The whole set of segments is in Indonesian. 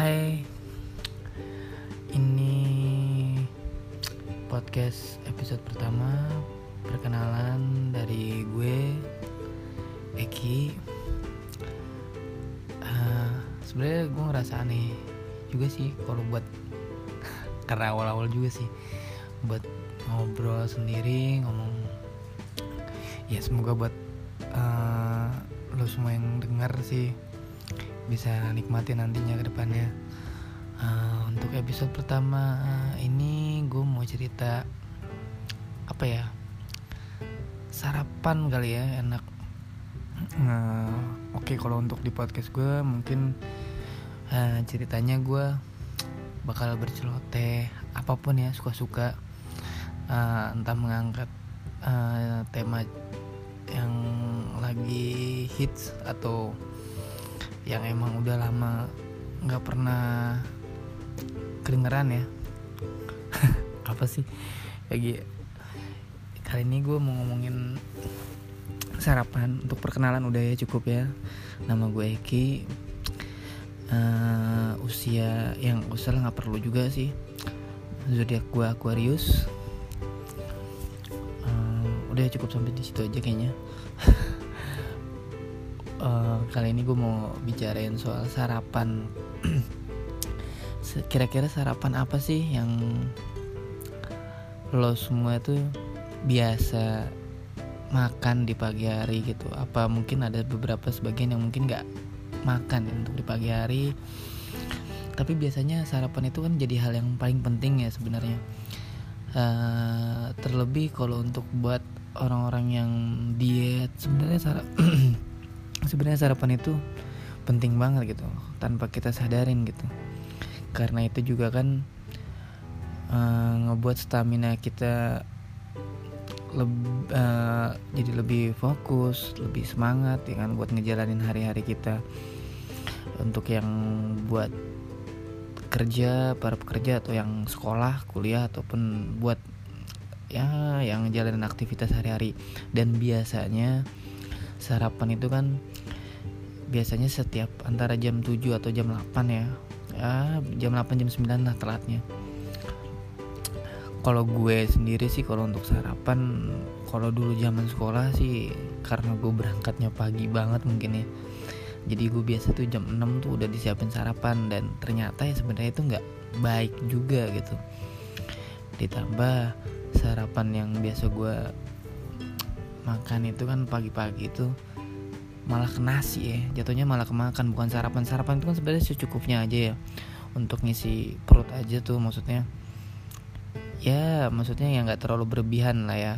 Hai, ini podcast episode pertama perkenalan dari gue Eki. Uh, Sebenarnya gue ngerasa aneh juga sih kalau buat karena awal-awal juga sih buat ngobrol sendiri ngomong ya semoga buat uh, lo semua yang denger sih bisa nikmati nantinya ke depannya. Uh, untuk episode pertama ini gue mau cerita apa ya sarapan kali ya enak. Uh, oke okay, kalau untuk di podcast gue mungkin uh, ceritanya gue bakal berceloteh apa pun ya suka-suka. Uh, entah mengangkat uh, tema yang lagi hits atau yang emang udah lama nggak pernah kedengeran ya. Apa sih? Lagi kali ini gue mau ngomongin sarapan untuk perkenalan udah ya cukup ya. Nama gue Eki. Uh, usia yang usia nggak perlu juga sih. Zodiak gue Aquarius. Uh, udah cukup sampai di situ aja kayaknya uh, kali ini gue mau bicarain soal sarapan. Kira-kira sarapan apa sih yang lo semua itu biasa makan di pagi hari gitu? Apa mungkin ada beberapa sebagian yang mungkin nggak makan untuk di pagi hari? Tapi biasanya sarapan itu kan jadi hal yang paling penting ya sebenarnya. Uh, terlebih kalau untuk buat orang-orang yang diet sebenarnya sarap sebenarnya sarapan itu penting banget gitu tanpa kita sadarin gitu. Karena itu juga kan uh, ngebuat stamina kita leb, uh, jadi lebih fokus lebih semangat ya kan buat ngejalanin hari-hari kita. Untuk yang buat kerja para pekerja atau yang sekolah kuliah ataupun buat ya yang jalanin aktivitas hari-hari. Dan biasanya sarapan itu kan biasanya setiap antara jam 7 atau jam 8 ya. Ya jam 8 jam 9 lah telatnya. Kalau gue sendiri sih kalau untuk sarapan kalau dulu zaman sekolah sih karena gue berangkatnya pagi banget mungkin ya. Jadi gue biasa tuh jam 6 tuh udah disiapin sarapan dan ternyata ya sebenarnya itu nggak baik juga gitu. Ditambah sarapan yang biasa gue makan itu kan pagi-pagi itu malah ke nasi ya. Jatuhnya malah kemakan bukan sarapan sarapan itu kan sebenarnya secukupnya aja ya. Untuk ngisi perut aja tuh maksudnya. Ya maksudnya yang nggak terlalu berlebihan lah ya.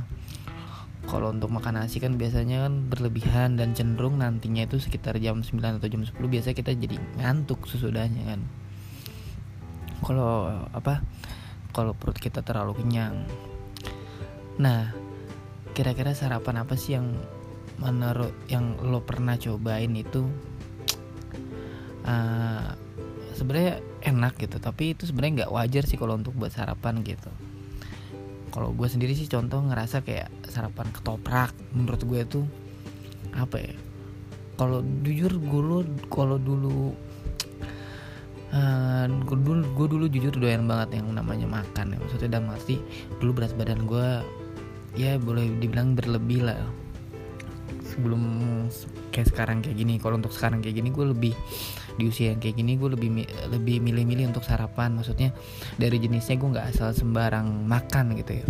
Kalau untuk makan nasi kan biasanya kan berlebihan dan cenderung nantinya itu sekitar jam 9 atau jam 10 biasa kita jadi ngantuk sesudahnya kan. Kalau apa kalau perut kita terlalu kenyang. Nah kira-kira sarapan apa sih yang menurut yang lo pernah cobain itu? Uh, sebenarnya enak gitu tapi itu sebenarnya nggak wajar sih kalau untuk buat sarapan gitu. Kalau gue sendiri sih contoh ngerasa kayak sarapan ketoprak menurut gue tuh apa ya? Kalau jujur gue kalau dulu uh, gue dulu gue dulu jujur doyan banget yang namanya makan ya maksudnya dalam arti dulu berat badan gue ya boleh dibilang berlebih lah. Sebelum kayak sekarang kayak gini kalau untuk sekarang kayak gini gue lebih di usia yang kayak gini gue lebih lebih milih-milih untuk sarapan. Maksudnya dari jenisnya gue nggak asal sembarang makan gitu ya.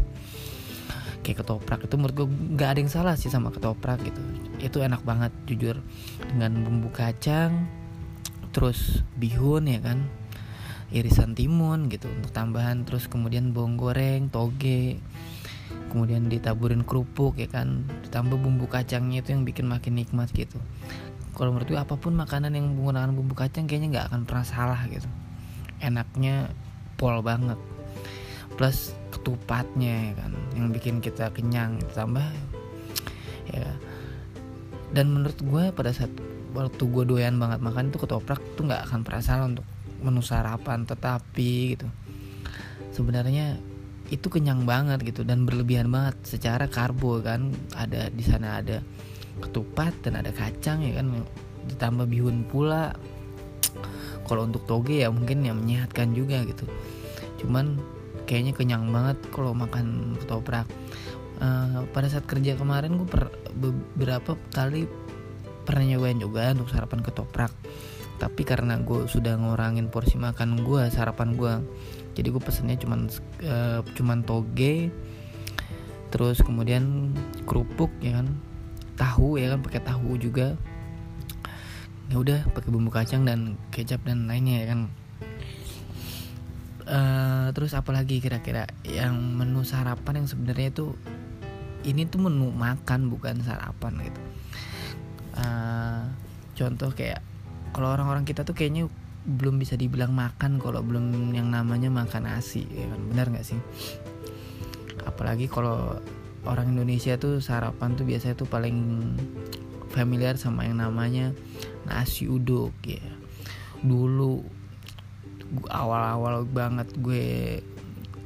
Kayak ketoprak itu menurut gue nggak ada yang salah sih sama ketoprak gitu. Itu enak banget jujur. Dengan bumbu kacang terus bihun ya kan irisan timun gitu untuk tambahan terus kemudian bawang goreng toge kemudian ditaburin kerupuk ya kan. Ditambah bumbu kacangnya itu yang bikin makin nikmat gitu. Kalau menurut gue apa pun makanan yang menggunakan bumbu kacang kayaknya nggak akan pernah salah gitu. Enaknya pol banget. Plus ketupatnya ya kan yang bikin kita kenyang ditambah ya. Dan menurut gue pada saat waktu gue doyan banget makan itu ketoprak tuh nggak akan pernah salah untuk menu sarapan tetapi gitu. Sebenarnya itu kenyang banget gitu dan berlebihan banget secara karbo kan. Ada di sana ada ketupat dan ada kacang ya kan ditambah bihun pula. Kalau untuk toge ya mungkin ya menyehatkan juga gitu. Cuman kayaknya kenyang banget kalau makan ketoprak. Uh, pada saat kerja kemarin gue per, beberapa kali pernah nyobain juga untuk sarapan ketoprak. Tapi karena gue sudah ngurangin porsi makan gue sarapan gue jadi gue pesennya cuman uh, cuman toge terus kemudian kerupuk ya kan. Tahu ya kan pakai tahu juga. Ya udah pakai bumbu kacang dan kecap dan lainnya ya kan. Uh, terus apalagi kira-kira yang menu sarapan yang sebenarnya itu ini tuh menu makan bukan sarapan gitu. Uh, contoh kayak kalau orang-orang kita tuh kayaknya belum bisa dibilang makan kalau belum yang namanya makan nasi ya kan? Benar nggak sih? Apalagi kalau orang Indonesia tuh sarapan tuh biasanya tuh paling familiar sama yang namanya nasi uduk ya. Dulu awal-awal banget gue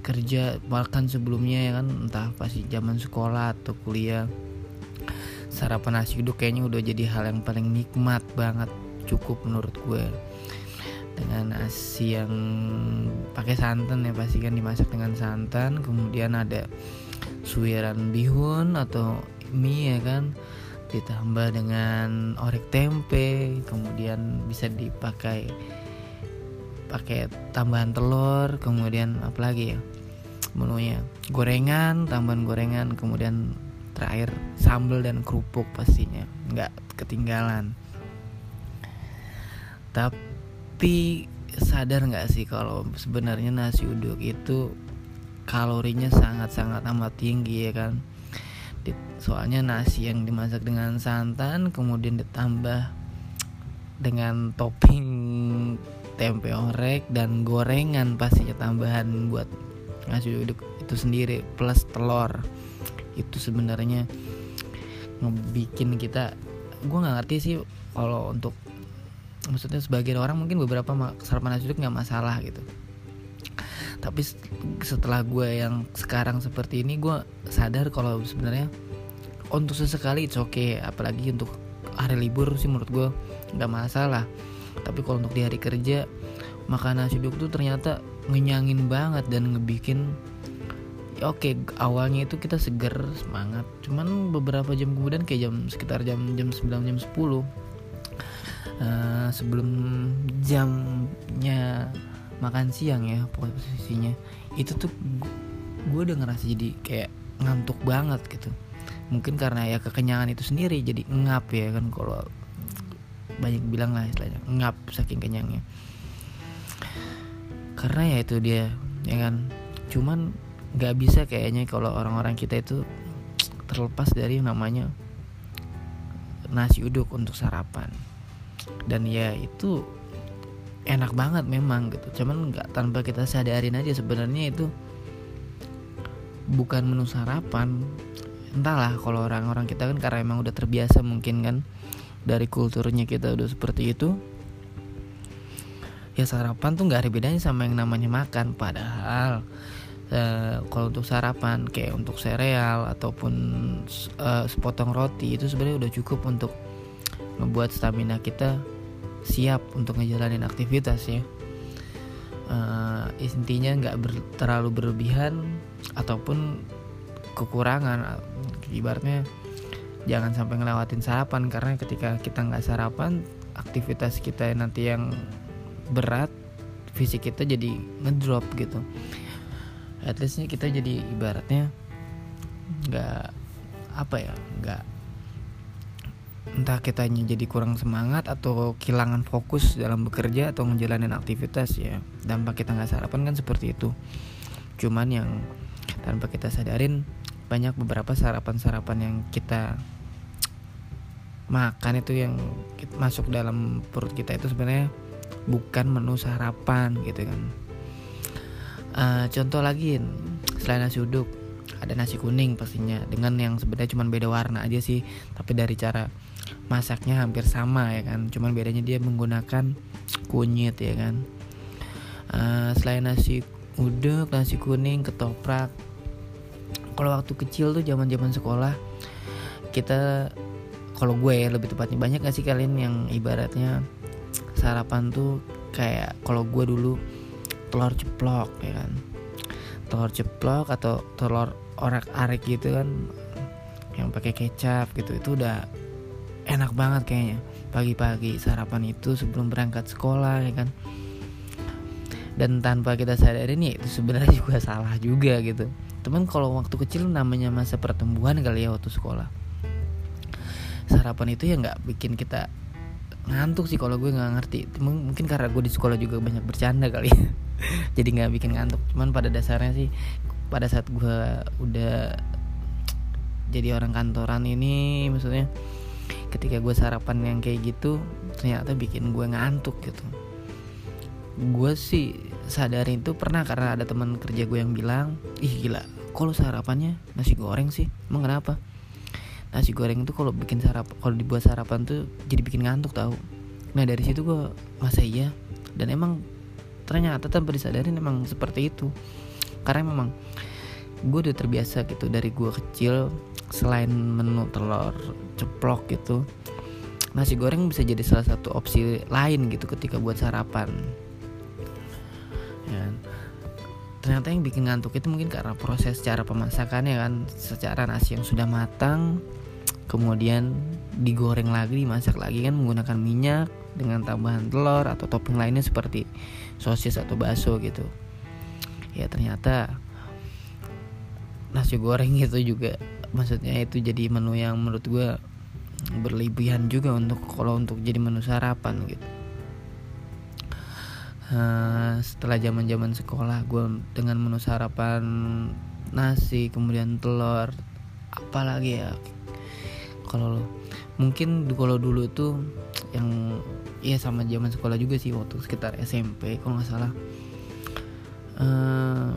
kerja bahkan sebelumnya ya kan? Entah pasti zaman sekolah atau kuliah. Sarapan nasi uduk kayaknya udah jadi hal yang paling nikmat banget cukup menurut gue dengan nasi yang pakai santan ya pasti kan dimasak dengan santan. Kemudian ada suiran bihun atau mie ya kan ditambah dengan orek tempe kemudian bisa dipakai pakai tambahan telur kemudian apa lagi ya menunya gorengan tambahan gorengan kemudian terakhir sambal dan kerupuk pastinya nggak ketinggalan. Tapi sadar nggak sih kalau sebenarnya nasi uduk itu kalorinya sangat-sangat amat tinggi ya kan? Soalnya nasi yang dimasak dengan santan kemudian ditambah dengan topping tempe orek dan gorengan pastinya tambahan buat nasi uduk itu sendiri plus telur. Itu sebenarnya ngebikin kita gue nggak ngerti sih kalau untuk maksudnya sebagian orang mungkin beberapa sarapan nasi uduk nggak masalah gitu. Tapi setelah gue yang sekarang seperti ini gue sadar kalau sebenarnya untuk sesekali itu oke okay. apalagi untuk hari libur sih menurut gue nggak masalah. Tapi kalau untuk di hari kerja makan nasi uduk tuh ternyata ngenyangin banget dan ngebikin ya oke okay, awalnya itu kita seger semangat. Cuman beberapa jam kemudian kayak jam sekitar jam jam 9 jam 10 uh, sebelum jamnya makan siang ya posisinya itu tuh gue udah ngerasa jadi kayak ngantuk banget gitu. Mungkin karena ya kekenyangan itu sendiri jadi ngap ya kan kalau banyak bilang lah istilahnya ngap saking kenyangnya. Karena ya itu dia ya kan? Cuman nggak bisa kayaknya kalau orang-orang kita itu terlepas dari namanya nasi uduk untuk sarapan dan ya itu enak banget memang gitu. Cuman nggak tanpa kita sadarin aja sebenarnya itu bukan menu sarapan. Entahlah kalau orang-orang kita kan karena emang udah terbiasa mungkin kan dari kulturnya kita udah seperti itu. Ya sarapan tuh nggak ada bedanya sama yang namanya makan. Padahal uh, kalau untuk sarapan kayak untuk sereal ataupun uh, sepotong roti itu sebenarnya udah cukup untuk membuat stamina kita siap untuk ngejalanin aktivitas ya. Uh, intinya nggak ber, terlalu berlebihan ataupun kekurangan. Ibaratnya jangan sampai ngelewatin sarapan karena ketika kita nggak sarapan aktivitas kita nanti yang berat fisik kita jadi ngedrop gitu. At leastnya kita jadi ibaratnya nggak apa ya nggak entah kita jadi kurang semangat atau kehilangan fokus dalam bekerja atau ngejalanin aktivitas ya. Dampak kita nggak sarapan kan seperti itu. Cuman yang tanpa kita sadarin banyak beberapa sarapan-sarapan yang kita makan itu yang masuk dalam perut kita itu sebenarnya bukan menu sarapan gitu kan. Uh, contoh lagi selain nasi uduk ada nasi kuning pastinya dengan yang sebenarnya cuma beda warna aja sih tapi dari cara masaknya hampir sama ya kan? Cuman bedanya dia menggunakan kunyit ya kan? Uh, selain nasi uduk nasi kuning ketoprak. Kalau waktu kecil tuh zaman zaman sekolah kita kalau gue ya lebih tepatnya banyak gak sih kalian yang ibaratnya sarapan tuh kayak kalau gue dulu telur ceplok ya kan? Telur ceplok atau telur orak-arik gitu kan yang pakai kecap gitu itu udah enak banget kayaknya. Pagi-pagi sarapan itu sebelum berangkat sekolah ya kan? Dan tanpa kita sadarin ya itu sebenarnya juga salah juga gitu. Teman kalau waktu kecil namanya masa pertumbuhan kali ya waktu sekolah. Sarapan itu ya nggak bikin kita ngantuk sih kalau gue nggak ngerti. Mungkin karena gue di sekolah juga banyak bercanda kali ya. Jadi nggak bikin ngantuk. Cuman pada dasarnya sih pada saat gue udah jadi orang kantoran ini maksudnya ketika gue sarapan yang kayak gitu ternyata bikin gue ngantuk gitu. Gue sih sadarin itu pernah karena ada teman kerja gue yang bilang ih gila kalau sarapannya? Nasi goreng sih? Emang kenapa? Nasi goreng itu kalau bikin sarapan kalau dibuat sarapan tuh jadi bikin ngantuk tahu nah dari situ gue masa iya? Dan emang ternyata tanpa disadarin emang seperti itu. Karena memang gue udah terbiasa gitu dari gue kecil selain menu telur ceplok gitu nasi goreng bisa jadi salah satu opsi lain gitu ketika buat sarapan. Ya. Ternyata yang bikin ngantuk itu mungkin karena proses cara pemasakannya kan secara nasi yang sudah matang kemudian digoreng lagi dimasak lagi kan menggunakan minyak dengan tambahan telur atau topping lainnya seperti sosis atau bakso gitu. Ya ternyata nasi goreng itu juga. Maksudnya itu jadi menu yang menurut gue berlebihan juga untuk kalau untuk jadi menu sarapan gitu. Uh, setelah zaman zaman sekolah gue dengan menu sarapan nasi kemudian telur apalagi ya? Kalau mungkin kalau dulu tuh yang ya sama zaman sekolah juga sih waktu sekitar SMP kalau nggak salah. Uh,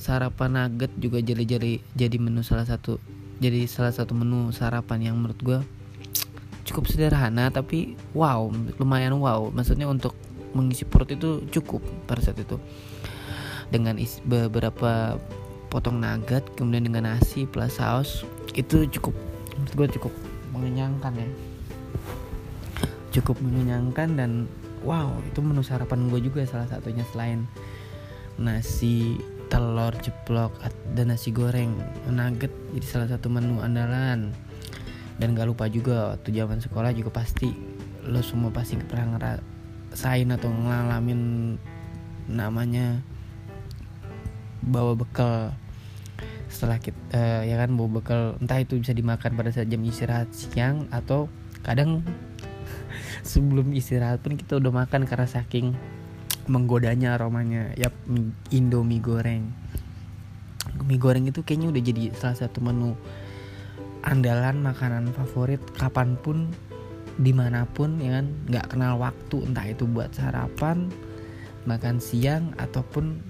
sarapan nugget juga jadi jadi jadi menu salah satu jadi salah satu menu sarapan yang menurut gue cukup sederhana tapi wow lumayan wow. Maksudnya untuk mengisi perut itu cukup pada saat itu. Dengan isi, beberapa potong nugget kemudian dengan nasi plus saus itu cukup menurut gue cukup mengenyangkan ya. Cukup mengenyangkan dan wow itu menu sarapan gue juga salah satunya selain nasi telur ceplok dan nasi goreng nugget jadi salah satu menu andalan. Dan gak lupa juga waktu zaman sekolah juga pasti lo semua pasti pernah ngerasain atau ngalamin namanya bawa bekal. Setelah kita uh, ya kan bawa bekal entah itu bisa dimakan pada saat jam istirahat siang atau kadang sebelum istirahat pun kita udah makan karena saking menggodanya aromanya. Ya indomie goreng. Mie goreng itu kayaknya udah jadi salah satu menu andalan makanan favorit kapan pun di mana pun ya kan? Nggak kenal waktu entah itu buat sarapan makan siang ataupun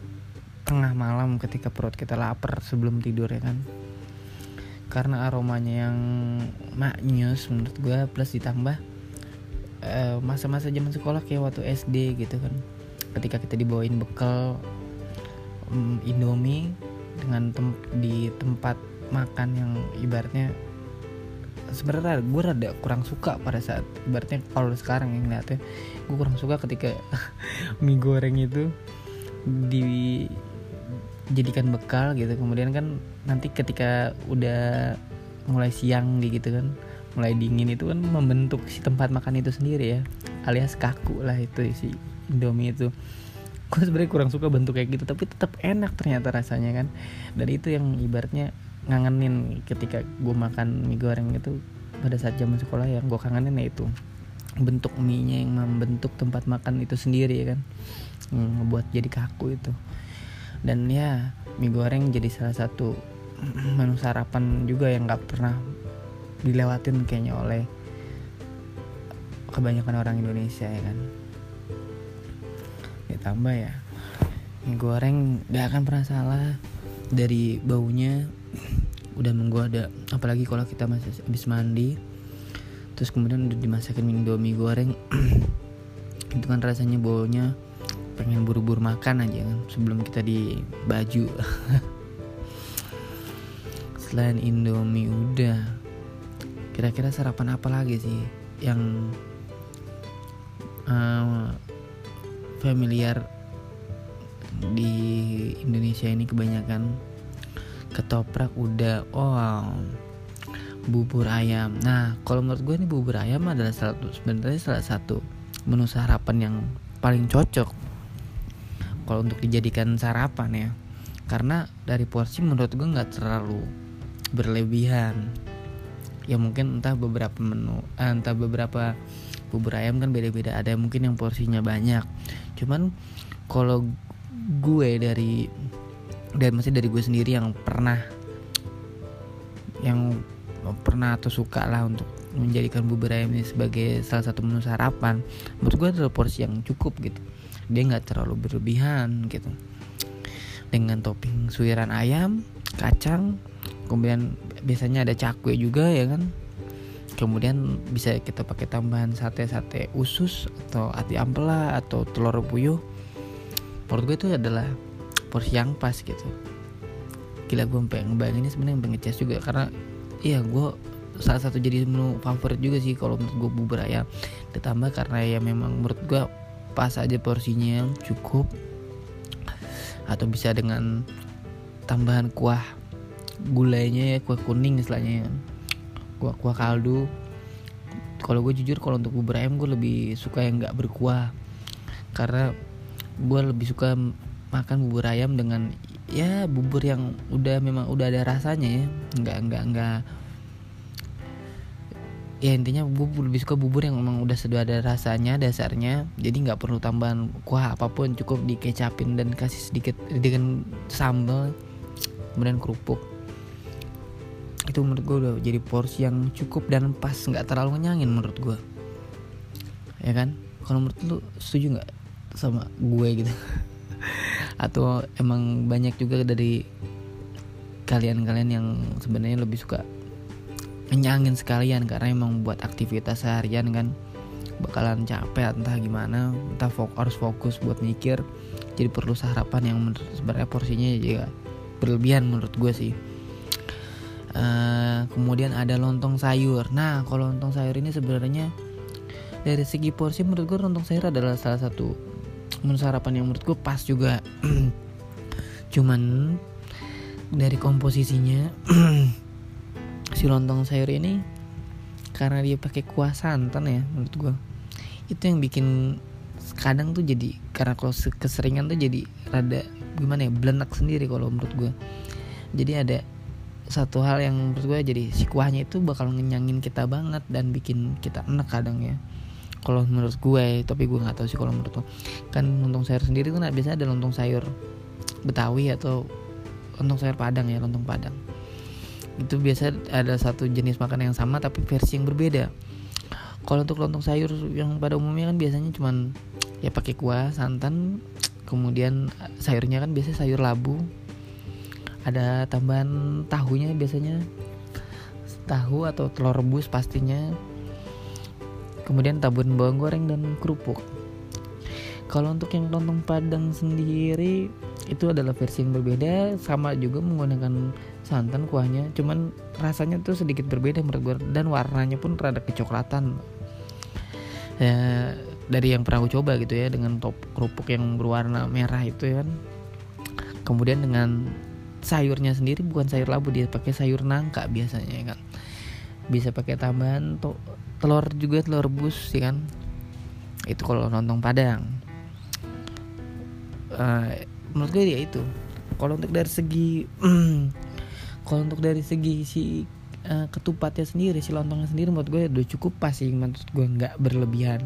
tengah malam ketika perut kita lapar sebelum tidur ya kan? Karena aromanya yang maknyus menurut gue plus ditambah eh, masa-masa zaman sekolah kayak waktu SD gitu kan ketika kita dibawain bekal um, Indomie dengan tem di tempat makan yang ibaratnya sebenarnya gue rada kurang suka pada saat ibaratnya kalau sekarang yang ngeliatnya gue kurang suka ketika mie goreng itu dijadikan bekal gitu. Kemudian kan nanti ketika udah mulai siang gitu kan mulai dingin itu kan membentuk si tempat makan itu sendiri ya alias kaku lah itu si Indomie itu. Gue sebenarnya kurang suka bentuk kayak gitu tapi tetap enak ternyata rasanya kan. Dan itu yang ibaratnya ngangenin ketika gue makan mie goreng itu pada saat zaman sekolah yang gue kangenin ya itu bentuk mie nya yang membentuk tempat makan itu sendiri ya kan. Yang ngebuat jadi kaku itu. Dan ya mie goreng jadi salah satu menu sarapan juga yang nggak pernah dilewatin kayaknya oleh kebanyakan orang Indonesia ya kan ditambah ya. Mie goreng gak akan pernah salah dari baunya. Udah menggoda apalagi kalau kita masih habis mandi. Terus kemudian udah dimasakin indomie goreng. Itu kan rasanya baunya pengen buru-buru makan aja kan sebelum kita di baju. Selain indomie udah. Kira-kira sarapan apa lagi sih yang uh, familiar di Indonesia ini kebanyakan ketoprak udah oh bubur ayam. Nah kalau menurut gue ini bubur ayam adalah salah satu sebenarnya salah satu menu sarapan yang paling cocok kalau untuk dijadikan sarapan ya. Karena dari porsi menurut gue nggak terlalu berlebihan. Ya mungkin entah beberapa menu eh, entah beberapa bubur ayam kan beda-beda ada mungkin yang porsinya banyak. Cuman kalau gue dari dan masih dari gue sendiri yang pernah yang pernah atau suka lah untuk menjadikan bubur ayam ini sebagai salah satu menu sarapan menurut gue adalah porsi yang cukup gitu. Dia nggak terlalu berlebihan gitu. Dengan topping suiran ayam kacang kemudian biasanya ada cakwe juga ya kan kemudian bisa kita pakai tambahan sate-sate usus atau ati ampela atau telur puyuh. Menurut gue itu adalah porsi yang pas gitu. Gila gue pengen ngebayanginnya sebenarnya pengen ngecas juga. Karena iya gue salah satu jadi menu favorit juga sih kalau menurut gue bubur ayam. Ditambah karena ya memang menurut gue pas aja porsinya cukup. Atau bisa dengan tambahan kuah gulainya ya kuah kuning istilahnya kuah kuah kaldu. Kalau gue jujur kalau untuk bubur ayam gue lebih suka yang nggak berkuah. Karena gue lebih suka makan bubur ayam dengan ya bubur yang udah memang udah ada rasanya ya. Nggak nggak nggak. Ya intinya bubur lebih suka bubur yang memang udah sudah ada rasanya dasarnya. Jadi nggak perlu tambahan kuah apa pun cukup dikecapin dan kasih sedikit dengan sambal kemudian kerupuk itu menurut gue udah jadi porsi yang cukup dan pas. Nggak terlalu ngenyangin menurut gue ya kan? Kalau menurut lu setuju nggak sama gue gitu? Atau emang banyak juga dari kalian-kalian yang sebenarnya lebih suka menyangin sekalian? Karena emang buat aktivitas seharian kan bakalan capek entah gimana. Entah fok harus fokus buat mikir. Jadi perlu sarapan yang sebenarnya porsinya juga berlebihan menurut gue sih uh, kemudian ada lontong sayur. Nah kalau lontong sayur ini sebenarnya dari segi porsi menurut gue lontong sayur adalah salah satu menu sarapan yang menurut gue pas juga. Cuman dari komposisinya si lontong sayur ini karena dia pakai kuah santan ya menurut gue itu yang bikin kadang tuh jadi karena kalau keseringan tuh jadi rada gimana ya belenak sendiri kalau menurut gue jadi ada satu hal yang menurut gue jadi si kuahnya itu bakal ngenyangin kita banget dan bikin kita enak kadang ya. Kalau menurut gue tapi gue nggak tahu sih kalau menurut lo. Kan lontong sayur sendiri tuh nah, biasanya ada lontong sayur betawi atau lontong sayur padang ya lontong padang. Itu biasa ada satu jenis makan yang sama tapi versi yang berbeda. Kalau untuk lontong sayur yang pada umumnya kan biasanya cuman ya pakai kuah santan kemudian sayurnya kan biasanya sayur labu ada tambahan tahunya biasanya. Tahu atau telur rebus pastinya. Kemudian tabur bawang goreng dan kerupuk. Kalau untuk yang lontong padang sendiri itu adalah versi yang berbeda. Sama juga menggunakan santan kuahnya. Cuman rasanya tuh sedikit berbeda menurut gue dan warnanya pun rada kecoklatan. Ya dari yang pernah gue coba gitu ya dengan top kerupuk yang berwarna merah itu ya kan. Kemudian dengan sayurnya sendiri bukan sayur labu dia pakai sayur nangka biasanya ya kan? Bisa pakai tambahan to telur juga telur rebus ya kan? Itu kalau nonton padang. Uh, menurut gue ya itu. Kalau untuk dari segi kalau untuk dari segi si uh, ketupatnya sendiri si lontongnya sendiri menurut gue udah cukup pas sih. Menurut gue nggak berlebihan.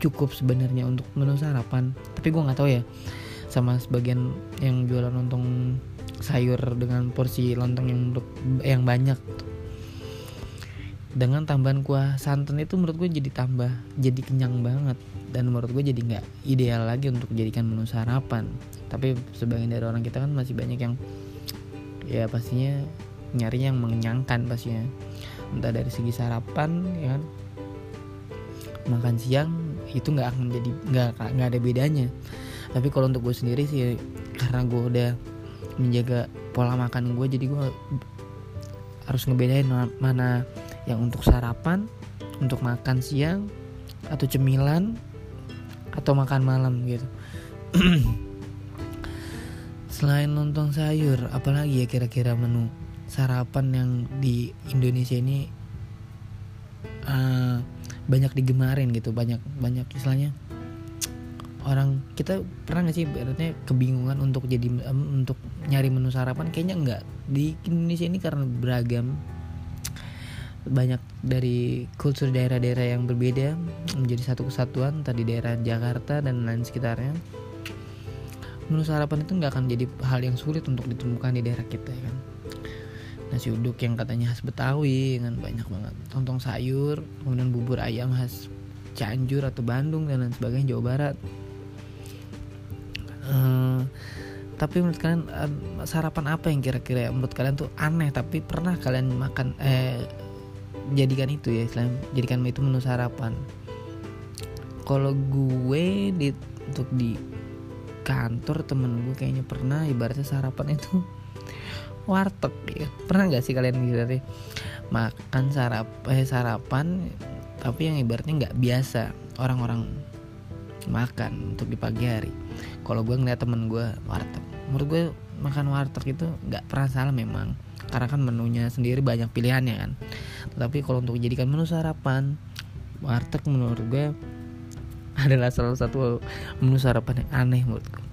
Cukup sebenarnya untuk menu sarapan. Tapi gue nggak tahu ya sama sebagian yang jualan lontong sayur dengan porsi lontong yang yang banyak. Dengan tambahan kuah santan itu menurut gue jadi tambah jadi kenyang banget. Dan menurut gue jadi nggak ideal lagi untuk dijadikan menu sarapan. Tapi sebagian dari orang kita kan masih banyak yang ya pastinya nyari yang mengenyangkan pastinya. Entah dari segi sarapan ya kan? Makan siang itu nggak akan jadi nggak nggak ada bedanya. Tapi kalau untuk gue sendiri sih karena gue udah menjaga pola makan gue jadi gue harus ngebedain mana yang untuk sarapan untuk makan siang atau cemilan atau makan malam gitu. Selain lontong sayur apalagi ya kira-kira menu sarapan yang di Indonesia ini uh, banyak digemarin gitu banyak banyak istilahnya orang kita pernah nggak sih berarti kebingungan untuk jadi um, untuk nyari menu sarapan? Kayaknya enggak di Indonesia ini karena beragam. Banyak dari kultur daerah-daerah yang berbeda menjadi satu kesatuan tadi daerah Jakarta dan lain sekitarnya. Menu sarapan itu nggak akan jadi hal yang sulit untuk ditemukan di daerah kita ya kan? Nasi uduk yang katanya khas Betawi dengan banyak banget. Lontong sayur kemudian bubur ayam khas Cianjur atau Bandung dan lain sebagainya Jawa Barat uh, tapi menurut kalian uh, sarapan apa yang kira-kira menurut kalian tuh aneh? Tapi pernah kalian makan eh jadikan itu ya selain jadikan itu menu sarapan. Kalau gue di untuk di kantor temen gue kayaknya pernah ibaratnya sarapan itu warteg ya. Pernah nggak sih kalian gitu makan sarap eh, sarapan tapi yang ibaratnya nggak biasa? Orang-orang makan untuk di pagi hari. Kalau gue ngeliat temen gue warteg menurut gue makan warteg itu nggak pernah salah memang karena kan menunya sendiri banyak pilihannya kan. Tapi kalau untuk dijadikan menu sarapan warteg menurut gue adalah salah satu menu sarapan yang aneh menurut gue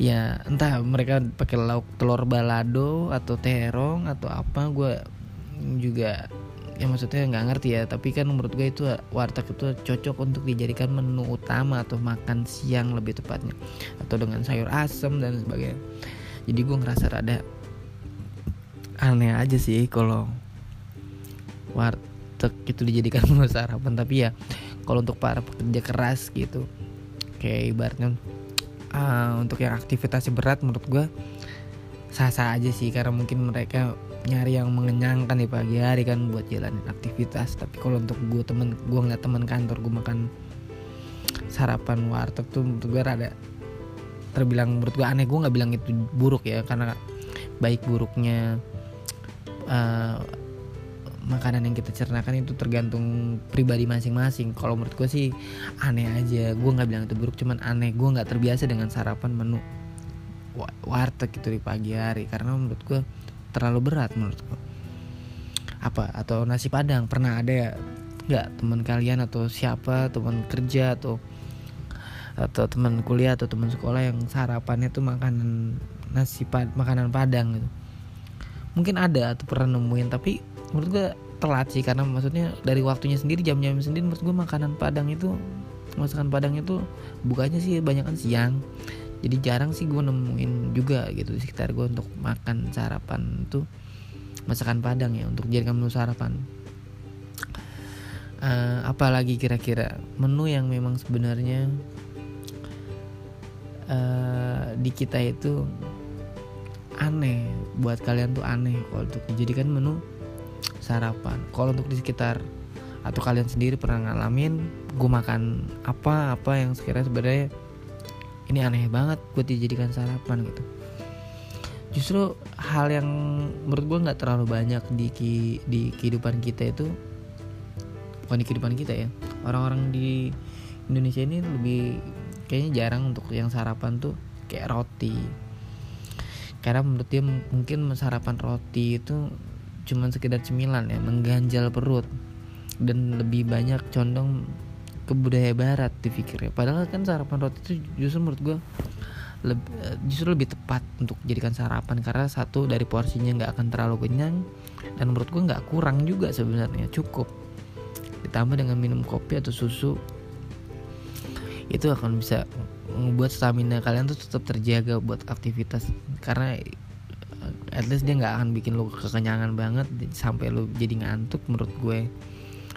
ya entah mereka pakai lauk telur balado atau terong atau apa gue juga ya maksudnya nggak ngerti ya tapi kan menurut gue itu warteg itu cocok untuk dijadikan menu utama atau makan siang lebih tepatnya. Atau dengan sayur asem dan sebagainya. Jadi gue ngerasa rada aneh aja sih kalau warteg itu dijadikan menu sarapan. Tapi ya kalau untuk para pekerja keras gitu kayak ibaratnya uh, untuk yang aktivitasnya berat menurut gue sah-sah aja sih. Karena mungkin mereka nyari yang mengenyangkan di pagi hari kan buat jalanin aktivitas. Tapi kalau untuk gue temen gue ngeliat teman kantor gue makan sarapan warteg tuh menurut gue rada terbilang menurut gue aneh. Gue nggak bilang itu buruk ya karena baik buruknya uh, makanan yang kita cernakan itu tergantung pribadi masing-masing. Kalau menurut gue sih aneh aja. Gue nggak bilang itu buruk cuman aneh. Gue nggak terbiasa dengan sarapan menu warteg itu di pagi hari. Karena menurut gue terlalu berat menurut gue apa? Atau nasi padang? Pernah ada ya nggak teman kalian atau siapa teman kerja atau atau teman kuliah atau teman sekolah yang sarapannya tuh makanan nasi pad makanan padang gitu? Mungkin ada atau pernah nemuin tapi menurut gue telat sih karena maksudnya dari waktunya sendiri jam-jam sendiri menurut gue makanan padang itu masakan padang itu bukanya sih banyak kan siang jadi jarang sih gue nemuin juga gitu di sekitar gue untuk makan sarapan itu masakan padang ya untuk jadikan menu sarapan. Uh, apalagi kira-kira menu yang memang sebenarnya uh, di kita itu aneh buat kalian tuh aneh kalau untuk dijadikan menu sarapan. Kalau untuk di sekitar atau kalian sendiri pernah ngalamin gue makan apa apa yang sekiranya sebenarnya ini aneh banget buat dijadikan sarapan gitu. Justru hal yang menurut gue nggak terlalu banyak di di kehidupan kita itu bukan di kehidupan kita ya orang-orang di Indonesia ini lebih kayaknya jarang untuk yang sarapan tuh kayak roti. Karena menurut dia mungkin sarapan roti itu cuman sekedar cemilan ya mengganjal perut. Dan lebih banyak condong ke budaya barat dipikirnya padahal kan sarapan roti itu justru menurut gue lebih, justru lebih tepat untuk jadikan sarapan karena satu dari porsinya nggak akan terlalu kenyang dan menurut gue nggak kurang juga sebenarnya cukup. Ditambah dengan minum kopi atau susu itu akan bisa membuat stamina kalian tuh tetap terjaga buat aktivitas karena eh, at least dia nggak akan bikin lo kekenyangan banget sampai lo jadi ngantuk menurut gue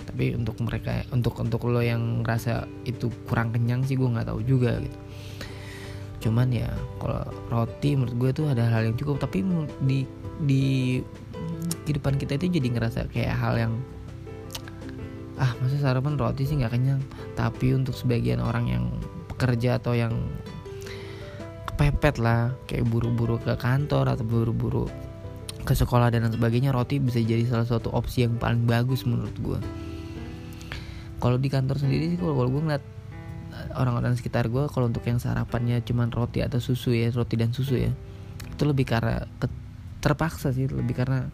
tapi untuk mereka untuk untuk lo yang ngerasa itu kurang kenyang sih gue nggak tahu juga gitu. Cuman ya kalau roti menurut gue tuh ada hal yang cukup. Tapi di di kehidupan kita itu jadi ngerasa kayak hal yang ah masa sarapan roti sih nggak kenyang? Tapi untuk sebagian orang yang pekerja atau yang kepepet lah kayak buru-buru ke kantor atau buru-buru ke sekolah dan sebagainya roti bisa jadi salah satu opsi yang paling bagus menurut gue kalau di kantor sendiri sih kalau gue ngeliat orang-orang sekitar gue kalau untuk yang sarapannya cuman roti atau susu ya roti dan susu ya itu lebih karena ke, terpaksa sih lebih karena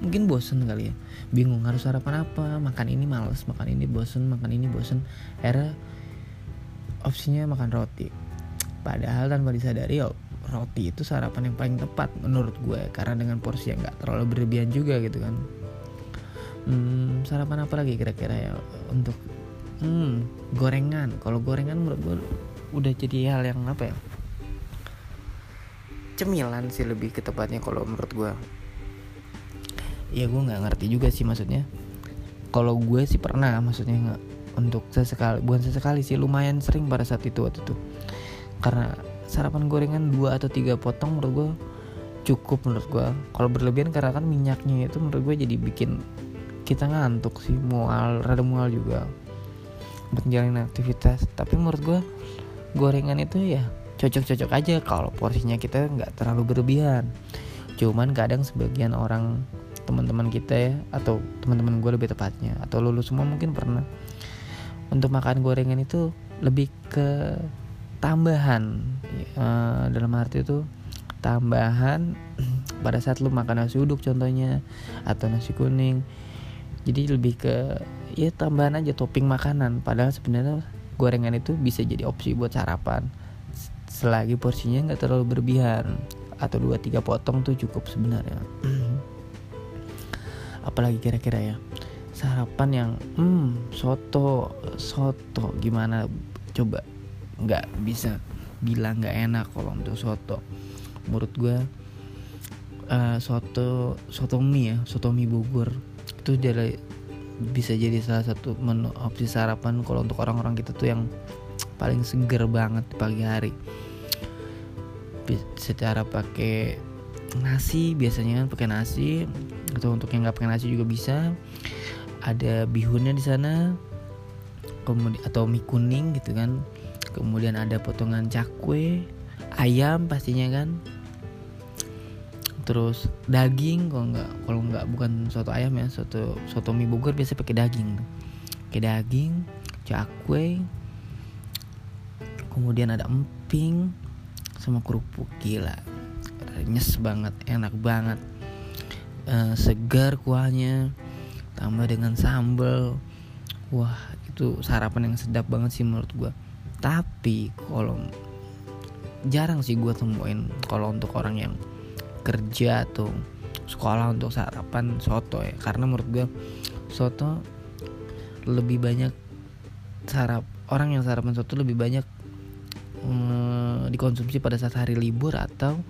mungkin bosen kali ya. Bingung harus sarapan apa makan ini males makan ini bosen makan ini bosen. Era opsinya makan roti. Padahal tanpa disadari oh, roti itu sarapan yang paling tepat menurut gue karena dengan porsi yang nggak terlalu berlebihan juga gitu kan. Hmm, sarapan apa lagi kira-kira ya untuk hmm, gorengan. Kalau gorengan menurut gue udah jadi hal yang apa ya? Cemilan sih lebih ke tepatnya kalau menurut gue ya gue nggak ngerti juga sih maksudnya. Kalau gue sih pernah maksudnya nggak untuk sesekali bukan sesekali sih lumayan sering pada saat itu waktu itu. Karena sarapan gorengan dua atau tiga potong menurut gue cukup menurut gue kalau berlebihan karena kan minyaknya itu menurut gue jadi bikin kita ngantuk sih mual rada mual juga buat aktivitas. Tapi menurut gue gorengan itu ya cocok-cocok aja kalau porsinya kita nggak terlalu berlebihan. Cuman kadang sebagian orang teman-teman kita ya atau teman-teman gue lebih tepatnya atau lulu semua mungkin pernah untuk makan gorengan itu lebih ke tambahan. Uh, dalam arti itu tambahan pada saat lu makan nasi uduk contohnya atau nasi kuning. Jadi lebih ke ya tambahan aja topping makanan. Padahal sebenarnya gorengan itu bisa jadi opsi buat sarapan. Selagi porsinya nggak terlalu berlebihan. Atau dua tiga potong tuh cukup sebenarnya. Apalagi kira-kira ya sarapan yang hmm soto soto. Gimana? Coba. Nggak bisa bilang nggak enak kalau untuk soto. Menurut gue uh, soto soto mie ya soto mie Bogor. Itu jadi bisa jadi salah satu menu opsi sarapan kalau untuk orang-orang kita tuh yang paling seger banget di pagi hari. Secara pakai nasi biasanya kan pakai nasi. Atau untuk yang nggak pakai nasi juga bisa. Ada bihunnya di sana. Kemudian atau mie kuning gitu kan. Kemudian ada potongan cakwe ayam pastinya kan terus daging kalau nggak kalau nggak bukan soto ayam ya soto soto mie Bogor biasa pakai daging. Pakai daging cakwe kemudian ada emping sama kerupuk. Gila nyes banget enak banget. Uh, segar kuahnya tambah dengan sambal. Wah itu sarapan yang sedap banget sih menurut gue tapi kalau jarang sih gue temuin kalau untuk orang yang kerja atau sekolah untuk sarapan soto ya. Karena menurut gue soto lebih banyak sarap orang yang sarapan soto lebih banyak mm, dikonsumsi pada saat hari libur atau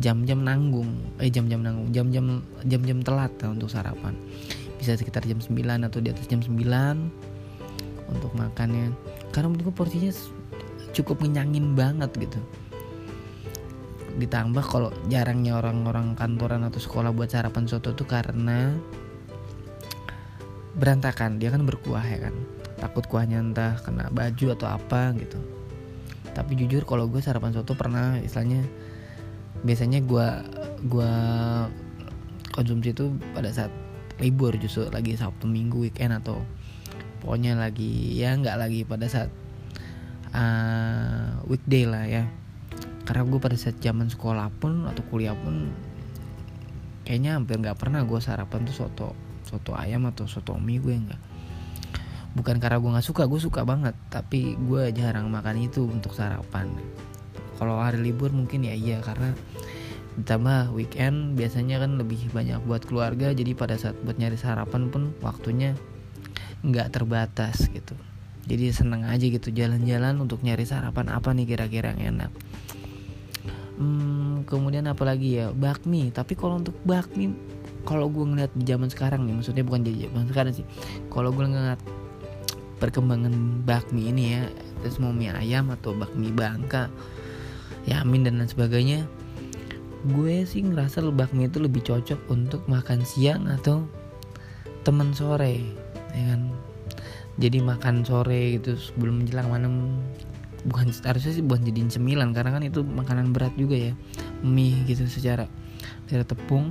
jam-jam nanggung. Eh jam-jam nanggung jam-jam jam-jam telat ya untuk sarapan. Bisa sekitar jam 9 atau di atas jam 9 untuk makannya. Karena menurut gue porsinya cukup ngenyangin banget gitu ditambah kalau jarangnya orang-orang kantoran atau sekolah buat sarapan soto tuh karena berantakan. Dia kan berkuah ya kan? Takut kuahnya entah kena baju atau apa gitu. Tapi jujur kalau gue sarapan soto pernah istilahnya biasanya gue gue konsumsi itu pada saat libur justru lagi sabtu minggu weekend atau pokoknya lagi ya nggak lagi pada saat uh, weekday lah ya karena gue pada saat zaman sekolah pun atau kuliah pun kayaknya hampir nggak pernah gue sarapan tuh soto soto ayam atau soto mie gue nggak. Bukan karena gue nggak suka gue suka banget tapi gue jarang makan itu untuk sarapan. Kalau hari libur mungkin ya iya karena ditambah weekend biasanya kan lebih banyak buat keluarga jadi pada saat buat nyari sarapan pun waktunya nggak terbatas gitu. Jadi seneng aja gitu jalan-jalan untuk nyari sarapan apa nih kira-kira yang enak hmm, kemudian apa lagi ya? Bakmi. Tapi kalau untuk bakmi kalau gue ngeliat di zaman sekarang nih maksudnya bukan di zaman sekarang sih. Kalau gue ngeliat perkembangan bakmi ini ya terus mau mie ayam atau bakmi bangka yamin dan lain sebagainya gue sih ngerasa bakmi itu lebih cocok untuk makan siang atau temen sore ya kan? Jadi makan sore gitu sebelum menjelang malam bukan harusnya sih bukan jadiin cemilan karena kan itu makanan berat juga ya mie gitu secara secara tepung.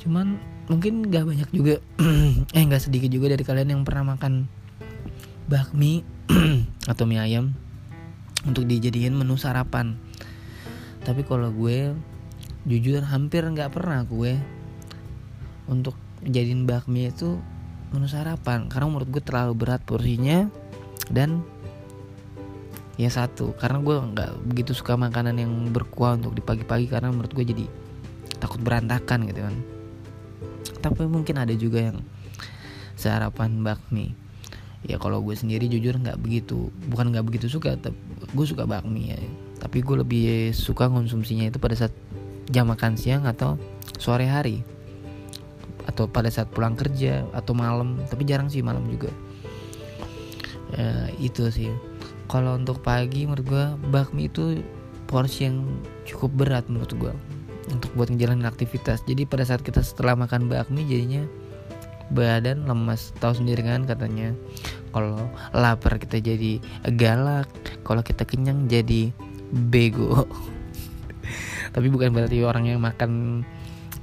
Cuman mungkin gak banyak juga eh nggak sedikit juga dari kalian yang pernah makan bakmi atau mie ayam untuk dijadiin menu sarapan. Tapi kalau gue jujur hampir nggak pernah gue untuk jadiin bakmi itu menu sarapan karena menurut gue terlalu berat porsinya dan ya satu. Karena gue nggak begitu suka makanan yang berkuah untuk di pagi-pagi karena menurut gue jadi takut berantakan gitu kan. Tapi mungkin ada juga yang sarapan bakmi. Ya kalau gue sendiri jujur nggak begitu bukan nggak begitu suka tapi gue suka bakmi ya. Tapi gue lebih suka konsumsinya itu pada saat jam makan siang atau sore hari. Atau pada saat pulang kerja atau malam tapi jarang sih malam juga. Ya, itu sih kalau untuk pagi menurut gue bakmi itu porsi yang cukup berat menurut gue untuk buat ngejalanin aktivitas. Jadi pada saat kita setelah makan bakmi jadinya badan lemas. Tahu sendiri kan katanya kalau lapar kita jadi galak kalau kita kenyang jadi bego. Tapi bukan berarti orang yang makan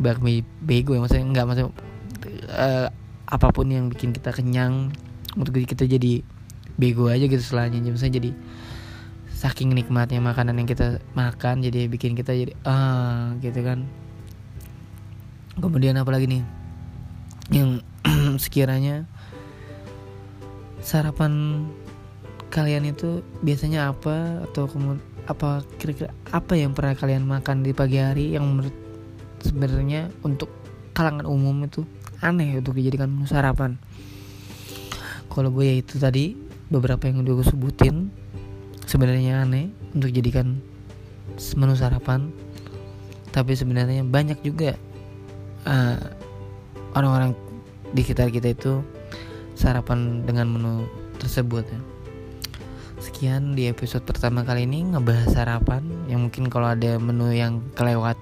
bakmi bego ya maksudnya nggak maksudnya uh, apa pun yang bikin kita kenyang untuk kita jadi bego aja gitu setelahnya. Misalnya jadi saking nikmatnya makanan yang kita makan jadi bikin kita jadi ah gitu kan. Kemudian apa lagi nih? Yang sekiranya sarapan kalian itu biasanya apa? Atau kemudian apa kira-kira apa yang pernah kalian makan di pagi hari yang sebenarnya untuk kalangan umum itu aneh untuk dijadikan menu sarapan? Kalau gue ya itu tadi beberapa yang udah gue sebutin sebenarnya aneh untuk jadikan menu sarapan tapi sebenarnya banyak juga eh, orang-orang di sekitar kita itu sarapan dengan menu tersebut ya. Sekian di episode pertama kali ini ngebahas sarapan yang mungkin kalau ada menu yang kelewat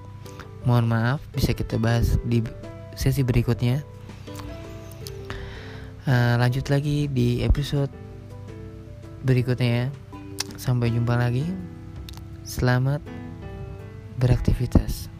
mohon maaf bisa kita bahas di sesi berikutnya. Uh, lanjut lagi di episode berikutnya ya. Sampai jumpa lagi. Selamat beraktivitas.